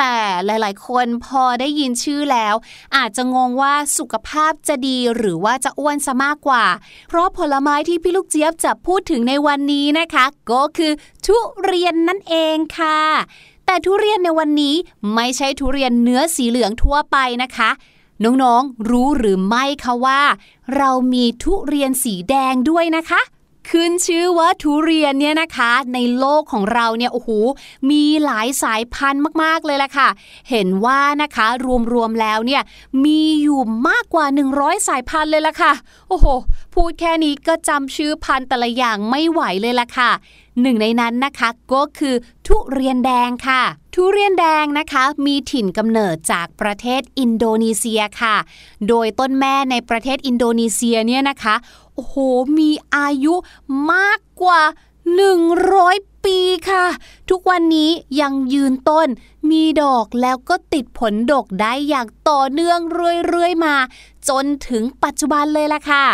แต่หลาย ๆ คนพอได้ยินชื่อแล้ว อาจจะงงว่าสุขภาพจะดีหรือว่าจะอ้วนซะมากกว่า เพราะผลไม้ที่พี่ลูกเจี๊ยบจะพูดถึงในวันนี้นะคะ ก็คือทุเรียนนั่นเองค่ะ แต่ทุเรียนในวันนี้ไม่ใช่ทุเรียนเนื้อสีเหลืองทั่วไปนะคะน้อง ๆ รู้หรือไม่คะว่า เรามีทุเรียนสีแดงด้วยนะคะ ขึ้นชื่อว่าทุเรียนเนี่ยนะคะ ในโลกของเราเนี่ยโอ้โหมีหลายสายพันธุ์มากๆเลยล่ะค่ะ เห็นว่านะคะรวมๆแล้วเนี่ยมีอยู่มากกว่า 100 สายพันธุ์เลยล่ะค่ะ โอ้โห พูดแค่นี้ก็จำชื่อพันธุ์แต่ละอย่างไม่ไหวเลยล่ะค่ะหนึ่งในนั้นนะคะก็คือทุเรียนแดงค่ะ ทุเรียนแดงนะคะมีถิ่นกำเนิดจากประเทศอินโดนีเซียค่ะ โดยต้นแม่ในประเทศอินโดนีเซียเนี่ยนะคะ โอ้โห มีอายุมากกว่า 100 ปีค่ะ ทุกวันนี้ยังยืนต้น มีดอกแล้วก็ติดผลดกได้อย่างต่อเนื่องเรื่อยๆมา จนถึงปัจจุบันเลยล่ะค่ะ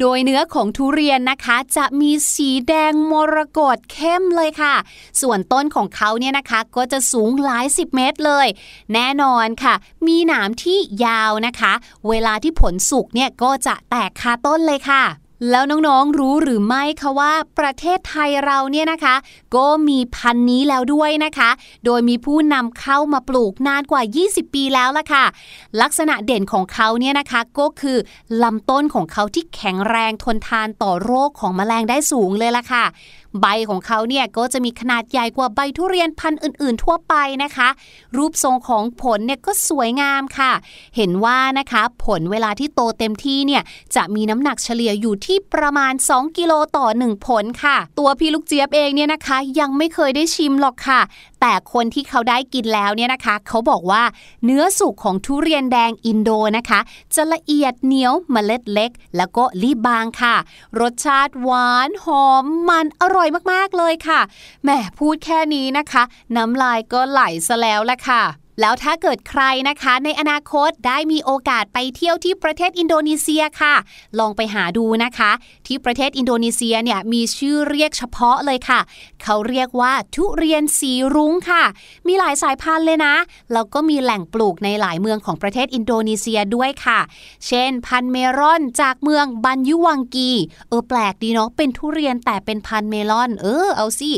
โดยเนื้อของทุเรียนนะคะ จะมีสีแดงมรกตเข้มเลยค่ะ ส่วนต้นของเขาเนี่ยนะคะ ก็จะสูงหลายสิบเมตรเลย แน่นอนค่ะ มีหนามที่ยาวนะคะ เวลาที่ผลสุกเนี่ยก็จะแตกคาต้นเลยค่ะ แล้วน้องๆรู้หรือไม่คะว่าประเทศไทยเราเนี่ยนะคะ ก็มีพันธุ์นี้แล้วด้วยนะคะ โดยมีผู้นำเข้ามาปลูกนานกว่า 20 ปีแล้วล่ะค่ะ ลักษณะเด่นของเขาเนี่ยนะคะก็คือลำต้นของเขาที่แข็งแรงทนทานต่อโรคของแมลงได้สูงเลยล่ะค่ะ ใบของเขาเนี่ยก็จะมีขนาดใหญ่กว่าใบทุเรียนพันธุ์อื่น ๆ ทั่วไปนะคะ รูปทรงของผลเนี่ยก็สวยงามค่ะ เห็นว่านะคะผลเวลาที่โตเต็มที่เนี่ยจะมีน้ำหนักเฉลี่ยอยู่ที่ประมาณ 2 กิโลต่อ 1 ผลค่ะ ตัวพี่ลูกเจี๊ยบเองเนี่ยนะคะ ยังไม่เคยได้ชิมหรอกค่ะ แต่คนที่เขาได้กินแล้วเนี่ยนะคะ เขาบอกว่าเนื้อสุกของทุเรียนแดงอินโดนะคะ จะละเอียดเหนียวเมล็ดเล็ก แล้วก็รีบบางค่ะ รสชาติหวานหอมมันอร่อยมากๆเลยค่ะแหมพูดแค่นี้นะคะ น้ำลายก็ไหลซะแล้วแหละค่ะ แล้วถ้าเกิดใครนะคะ ในอนาคตได้มีโอกาสไปเที่ยวที่ประเทศอินโดนีเซียค่ะ ลองไปหาดูนะคะ ที่ประเทศอินโดนีเซียเนี่ยมีชื่อเรียกเฉพาะเลยค่ะ เขาเรียกว่าทุเรียนสีรุ้งค่ะ มีหลายสายพันธุ์เลยนะ แล้วก็มีแหล่งปลูกในหลายเมืองของประเทศอินโดนีเซียด้วยค่ะ เช่น พันธุ์เมลอนจากเมืองบันยุวังกีเออแปลกดีเนาะเป็นทุเรียนแต่เป็นพันธุ์เมลอน เออเอาสิ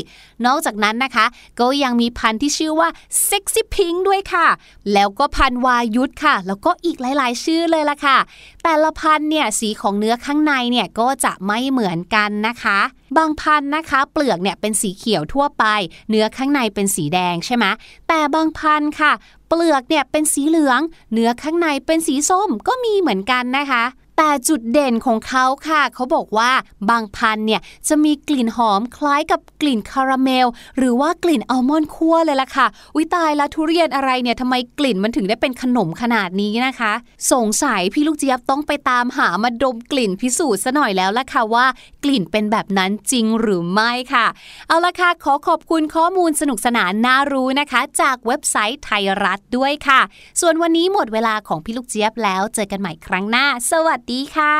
นอกจากนั้นนะคะ ก็ยังมีพันธุ์ที่ชื่อว่าเซ็กซี่พิงด้วยค่ะ แล้วก็พันวายุทธค่ะ แล้วก็อีกหลาย ๆ ชื่อเลยล่ะค่ะ แต่ละพันเนี่ยสีของเนื้อข้างในเนี่ยก็จะไม่เหมือนกันนะคะ บางพันนะคะ เปลือกเนี่ยเป็นสีเขียวทั่วไป เนื้อข้างในเป็นสีแดงใช่ไหมแต่บางพันค่ะ เปลือกเนี่ยเป็นสีเหลือง เนื้อข้างในเป็นสีส้มก็มีเหมือนกันนะคะ แต่จุดเด่นของเขาค่ะ เขาบอกว่าบางพันธุ์เนี่ยจะมีกลิ่นหอมคล้ายกับกลิ่นคาราเมล หรือว่ากลิ่นอัลมอนด์คั่วเลยล่ะค่ะวิตายล้วทุเรียนอะไรเนี่ยทำไมกลิ่นมันถึงได้เป็นขนมขนาดนี้นะคะ สงสัยพี่ลูกเจี๊ยบต้องไปตามหามาดมกลิ่นพิสูจน์ซะหน่อยแล้วล่ะค่ะว่า กลิ่นเป็นแบบนั้นจริงหรือไม่ค่ะ เอาล่ะค่ะขอขอบคุณข้อมูลสนุกสนานน่ารู้นะคะ จากเว็บไซต์ไทยรัฐด้วยค่ะ ส่วนวันนี้หมดเวลาของพี่ลูกเจี๊ยบแล้วเจอกันใหม่ครั้งหน้า สวัสดีค่ะ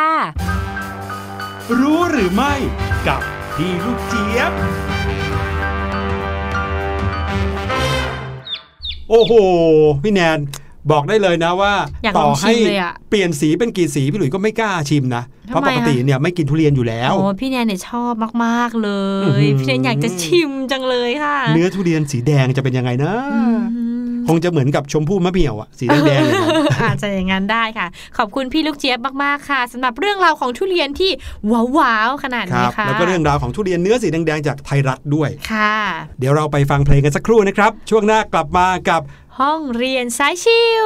รู้หรือไม่กับพี่ลูกเจี๊ยบ โอ้โห พี่แนนบอกได้เลยนะว่า อยากลต่องให้ชิมเลยอะ เปลี่ยนสีเป็นกี่สีพี่หลุยก็ไม่กล้าชิมนะ ทำไมเพราะปกติอะเนี่ยไม่กินทุเรียนอยู่แล้ว โอ้พี่แนนเนี่ยชอบมาก ๆ เลอื้อหืยอพี่แนนอยากจะชิมจังเลยค่ะเนื้อทุเรียนสีแดงจะเป็นยังไงนะอืม คงจะเหมือนกับชมพู่มะเหมี่ยวอะสีแดงๆอย่างนั้นอาจจะอย่างนั้นได้ค่ะ ขอบคุณพี่ลูกเจี๊ยบมากๆค่ะสำหรับเรื่องราวของทุเรียนที่ว้าวๆขนาดคนี้รับค่ะแล้วก็เรื่องราวของทุเรียนเนื้อสีแดงๆจากไทยรัฐด้วยค่ะ เดี๋ยวเราไปฟังเพลงกันสักครู่นะครับ ช่วงหน้ากลับมากับห้องเรียนสายชิว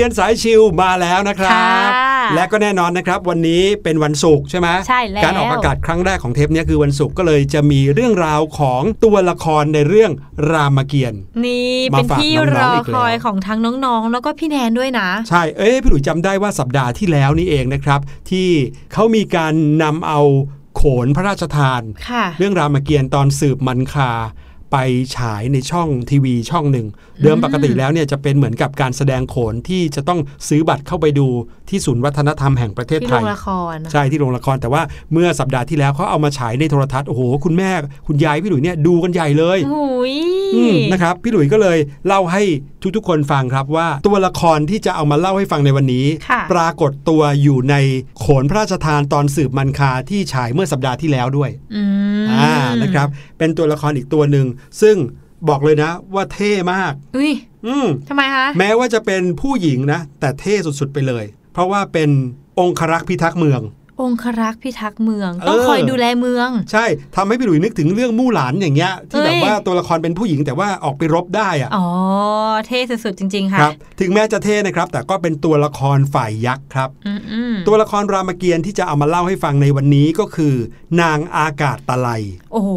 รียนสายชิลมาแล้วนะครับค่ะและก็แน่นอนนะครับ วันนี้เป็นวันศุกร์ใช่ไหมใช่แล้วการออกอากาศครั้งแรกของเทปเนี้ยคือวันศุกร์ก็เลยจะมีเรื่องราวของตัวละครในเรื่องรามเกียรติ์นี่มาเป็นฝากที่น้องๆรออีกแล้วคอยของทั้งน้องๆ แล้วก็พี่แนนด้วยนะ ใช่เอ้ยพี่หลุยจำได้ว่าสัปดาห์ที่แล้วนี่เองนะครับ ที่เขามีการนำเอาโขนพระราชทานค่ะเรื่องรามเกียรติ์ตอนสืบมันคา ไปฉายในช่องทีวีช่องหนึ่ง เดิมปกติแล้วเนี่ยจะเป็นเหมือนกับการแสดงโขนที่จะต้องซื้อบัตรเข้าไปดูที่ศูนย์วัฒนธรรมแห่งประเทศที่ไทโรยงละครนะใช่ที่โรงละคร แต่ว่าเมื่อสัปดาห์ที่แล้วเขาเอามาฉายในโทรทัศน์โอ้โหคุณแม่คุณยายพี่หลุยเนี่ยดูกันใหญ่เลยโอ้ยอืมนะครับพี่หลุยส์ก็เลยเล่าให้ทุกๆคนฟังครับว่าตัวละครที่จะเอามาเล่าให้ฟังในวันนี้ค่ะปรากฏตัวอยู่ในโขนพระราชทานตอนสืบมันคาที่ฉายเมื่อสัปดาห์ที่แล้วด้วยอืมอ่านะครับเป็นตัวละครอีกตัวหนึ่งซึ่งบอกเลยนะว่าเท่มากอุ้ยอืมทำไมคะแม้ว่าจะเป็นผู้หญิงนะ แต่เท่สุดๆไปเลย เพราะว่าเป็นองครักษ์พิทักษ์เมือง องครักษ์พิทักษ์เมือง ต้องเออคอยดูแลเมือง ใช่ทำให้พี่หลุยส์นึกถึงเรื่องมู่หลานอย่างเงี้ย ที่แบบเอ้ยว่าตัวละครเป็นผู้หญิงแต่ว่าออกไปรบได้อะอ๋อเท่สุดๆจริง ๆ ค่ะครับถึงแม้จะเท่นะครับ แต่ก็เป็นตัวละครฝ่ายยักษ์ครับอืมอืมตัวละครรามเกียรติ์ที่จะเอามาเล่าให้ฟังในวันนี้ก็คือ นางอากาศตะไลโอ้โห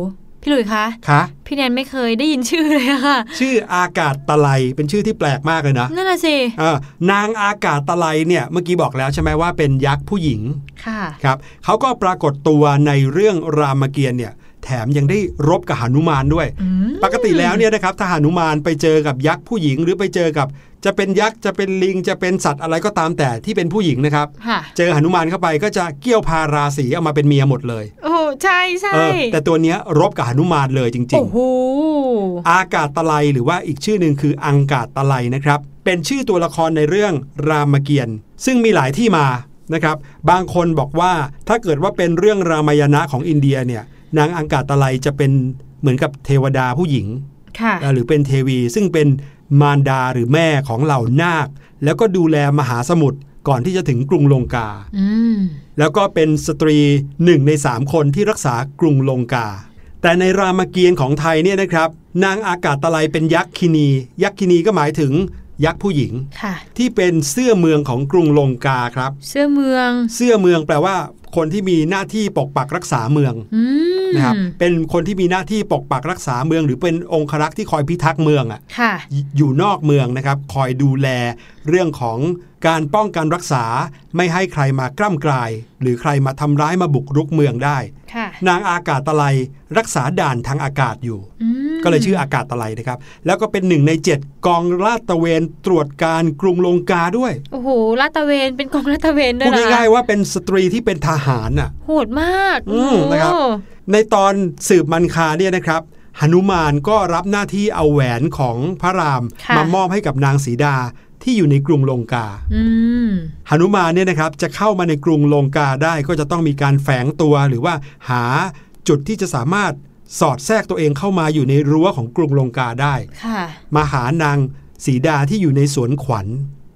พี่หลุยส์คะคะพี่แนนไม่เคยได้ยินชื่อเลยอะค่ะ ชื่ออากาศตะไลเป็นชื่อที่แปลกมากเลยนะ นั่นน่ะสิเออนางอากาศตะไลเนี่ยเมื่อกี้บอกแล้วใช่ไหมว่าเป็นยักษ์ผู้หญิง ค่ะ ครับเขาก็ปรากฏตัวในเรื่องรามเกียรติ์เนี่ย แถมยังได้รบกับหนุมานด้วยอืมปกติแล้วเนี่ยนะครับถ้าหนุมานไปเจอกับยักษ์ผู้หญิงหรือไปเจอกับ จะเป็นยักษ์จะเป็นลิงจะเป็นสัตว์อะไรก็ตามแต่ที่เป็นผู้หญิงนะครับค่ะเจอหนุมานเข้าไปก็จะเกี่ยวพาราสีเอามาเป็นเมียหมดเลย โอ้ใช่ใช่เออแต่ตัวเนี้ยรบกับหนุมานเลยจริงโอ้โหๆอากาศตะไลหรือว่าอีกชื่อหนึ่งคืออังกาศตะไลนะครับ เป็นชื่อตัวละครในเรื่องรามเกียรติ์ซึ่งมีหลายที่มานะครับ บางคนบอกว่าถ้าเกิดว่าเป็นเรื่องรามายณะของอินเดียเนี่ย นางอังกาศตะไลจะเป็นเหมือนกับเทวดาผู้หญิงค่ะอ่าหรือเป็นเทวี ซึ่งเป็นมารดาหรือแม่ของเหล่านาค แล้วก็ดูแลมหาสมุทรก่อนที่จะถึงกรุงลงกาอืมแล้วก็เป็นสตรีหนึ่งในสามคนที่รักษากรุงลงกา แต่ในรามเกียรติ์ของไทยเนี่ยนะครับ นางอากาศตะไลเป็นยักษ์คินี ยักษ์คินีก็หมายถึงยักษ์ผู้หญิงค่ะที่เป็นเสื้อเมืองของกรุงลงกาครับ เสื้อเมือง เสื้อเมืองแปลว่า คนที่มีหน้าที่ปกปักรักษาเมืองอืมนะครับเป็นคนที่มีหน้าที่ปกปักรักษาเมือง หรือเป็นองครักษ์ที่คอยพิทักษ์เมืองอะค่ะอยู่นอกเมืองนะครับ คอยดูแลเรื่องของ การป้องกันรักษาไม่ให้ใครมากล้ำกลาย หรือใครมาทำร้ายมาบุกรุกเมืองได้ค่ะนางอากาศตะไลรักษาด่านทางอากาศอยู่อืมก็เลยชื่ออากาศตะไลนะครับ แล้วก็เป็นหนึ่งในเจ็ดกองลาดตระเวนตรวจการกรุงลงกาด้วย โอ้โหลาดตระเวนเป็นกองลาดตระเวนด้วพูยดนะง่ายๆว่าเป็นสตรีที่เป็นทหารน่ะโหดมากอืมนะครับโอ้ในตอนสืบมันคาเนี่ยนะครับหนุมานก็รับหน้าที่เอาแหวนของพระรามค่ะมามอบให้กับนางสีดา ที่อยู่ในกรุงลงกาอืมหนุมานเนี่ยนะครับจะเข้ามาในกรุงลงกาได้ก็จะต้องมีการแฝงตัวหรือว่าหาจุดที่จะสามารถสอดแทรกตัวเองเข้ามาอยู่ในรั้วของกรุงลงกาได้ค่ะมาหานางสีดาที่อยู่ในสวนขวัญ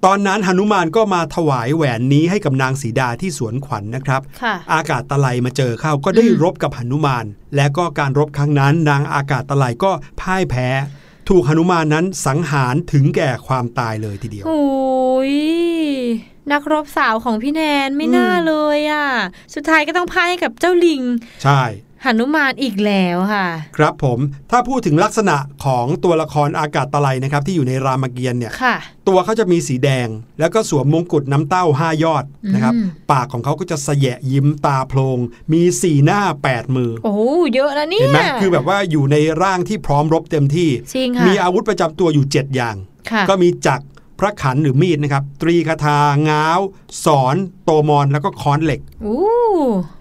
ตอนนั้นหนุมานก็มาถวายแหวนนี้ให้กับนางสีดาที่สวนขวัญนะครับค่ะอากาศตะไลมาเจอเข้าก็ได้อืมรบกับหนุมาน และก็การรบครั้งนั้น นางอากาศตะไลก็พ่ายแพ้ ถูกหนุมานนั้นสังหารถึงแก่ความตายเลยทีเดียวโอ้ยนักรบสาวของพี่แนนไม่น่าอืมเลยอะ สุดท้ายก็ต้องพ่ายให้กับเจ้าลิง ใช่ หนุมานอีกแล้วค่ะ ครับผมถ้าพูดถึงลักษณะของตัวละครอากาศตะไลนะครับ ที่อยู่ในรามเกียรติ์เนี่ยค่ะตัวเขาจะมีสีแดง แล้วก็สวมมงกุฎน้ำเต้าห้ายอดนะครับอืมปากของเขาก็จะแสยะยิ้มตาโพลง มีสีหน้าแปดมือ โอ้โหเยอะแล้วเนี่เห็ยนไหมคือแบบว่าอยู่ในร่างที่พร้อมรบเต็มที่จริงค่ะมีอาวุธประจำตัวอยู่ 7 อย่างค่ะก็มีจักร พระขันหรือมีดนะครับ ตรีคาถาง้าว สอน โตมอนแล้วก็ค้อนเหล็กอู้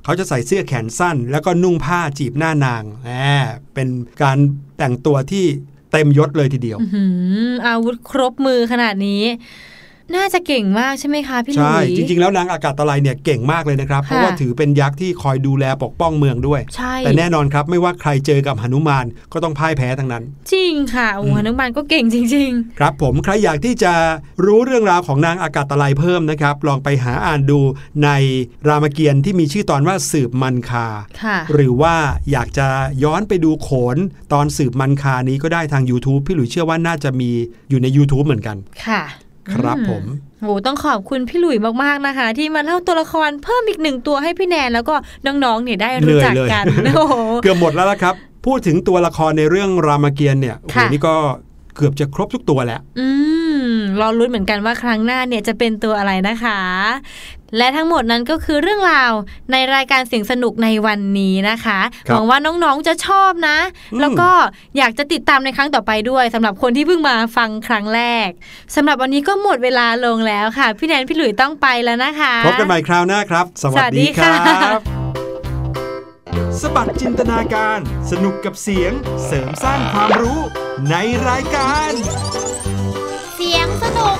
เขาจะใส่เสื้อแขนสั้น แล้วก็นุ่งผ้าจีบหน้านางแหมเป็นการแต่งตัวที่เต็มยศเลยทีเดียวอื้อหืออาวุธครบมือขนาดนี้ น่าจะเก่งมากใช่ไหมคะพี่หลุใช่ยจริง ๆ แล้วนางอากาศตะไลเนี่ยเก่งมากเลยนะครับ เพราะค่ะว่าถือเป็นยักษ์ที่คอยดูแลปกป้องเมืองด้วยใช่แต่แน่นอนครับไม่ว่าใครเจอกับหนุมานก็ต้องพ่ายแพ้ทั้งนั้น จริงค่ะโอ้อืมหนุมานก็เก่งจริงครับผมใครอยากที่จะรู้เรื่องราวของนางอากาศตะไลเพิ่มนะครับ ลองไปหาอ่านดูในรามเกียรติ์ที่มีชื่อตอนว่าสืบมันคาๆค่ะหรือว่าอยากจะย้อนไปดูโขนตอนสืบมันคานี้ก็ได้ทาง YouTube พี่หลุยเชื่อว่าน่าจะมีอยู่ใน YouTube เหมือนกันค่ะ ครับอืผมโหต้องขอบคุณพี่หลุยมากๆนะคะ ที่มาเล่าตัวละครเพิ่มอีกหนึ่งตัวให้พี่แนนแล้วก็น้องๆเนี่ยได้รู้จักกันเหนื่อยเลยโอ้โหเกือบหมดแล้วละครับ พูดถึงตัวละครในเรื่องรามเกียรติ์เนี่ยโอ้โหค่ะนี่ก็เกือบจะครบทุกตัวแล้ว อืมมรอลุ้นเหมือนกันว่าครั้งหน้าเนี่ยจะเป็นตัวอะไรนะคะ และทั้งหมดนั้นก็คือเรื่องราวในรายการเสียงสนุกในวันนี้นะคะครับหวังว่าน้องๆจะชอบนะอืมแล้วก็อยากจะติดตามในครั้งต่อไปด้วยสำหรับคนที่เพิ่งมาฟังครั้งแรกสำหรับวันนี้ก็หมดเวลาลงแล้วค่ะ พี่แนนพี่หลุยต้องไปแล้วนะคะพบกันใหม่คราวหน้าครับ สวัสสวัสดีดีครัค่ะบสบัดจินตนาการ สนุกกับเสียงเสริมสร้างความรู้ในรายการ เสียงสนุก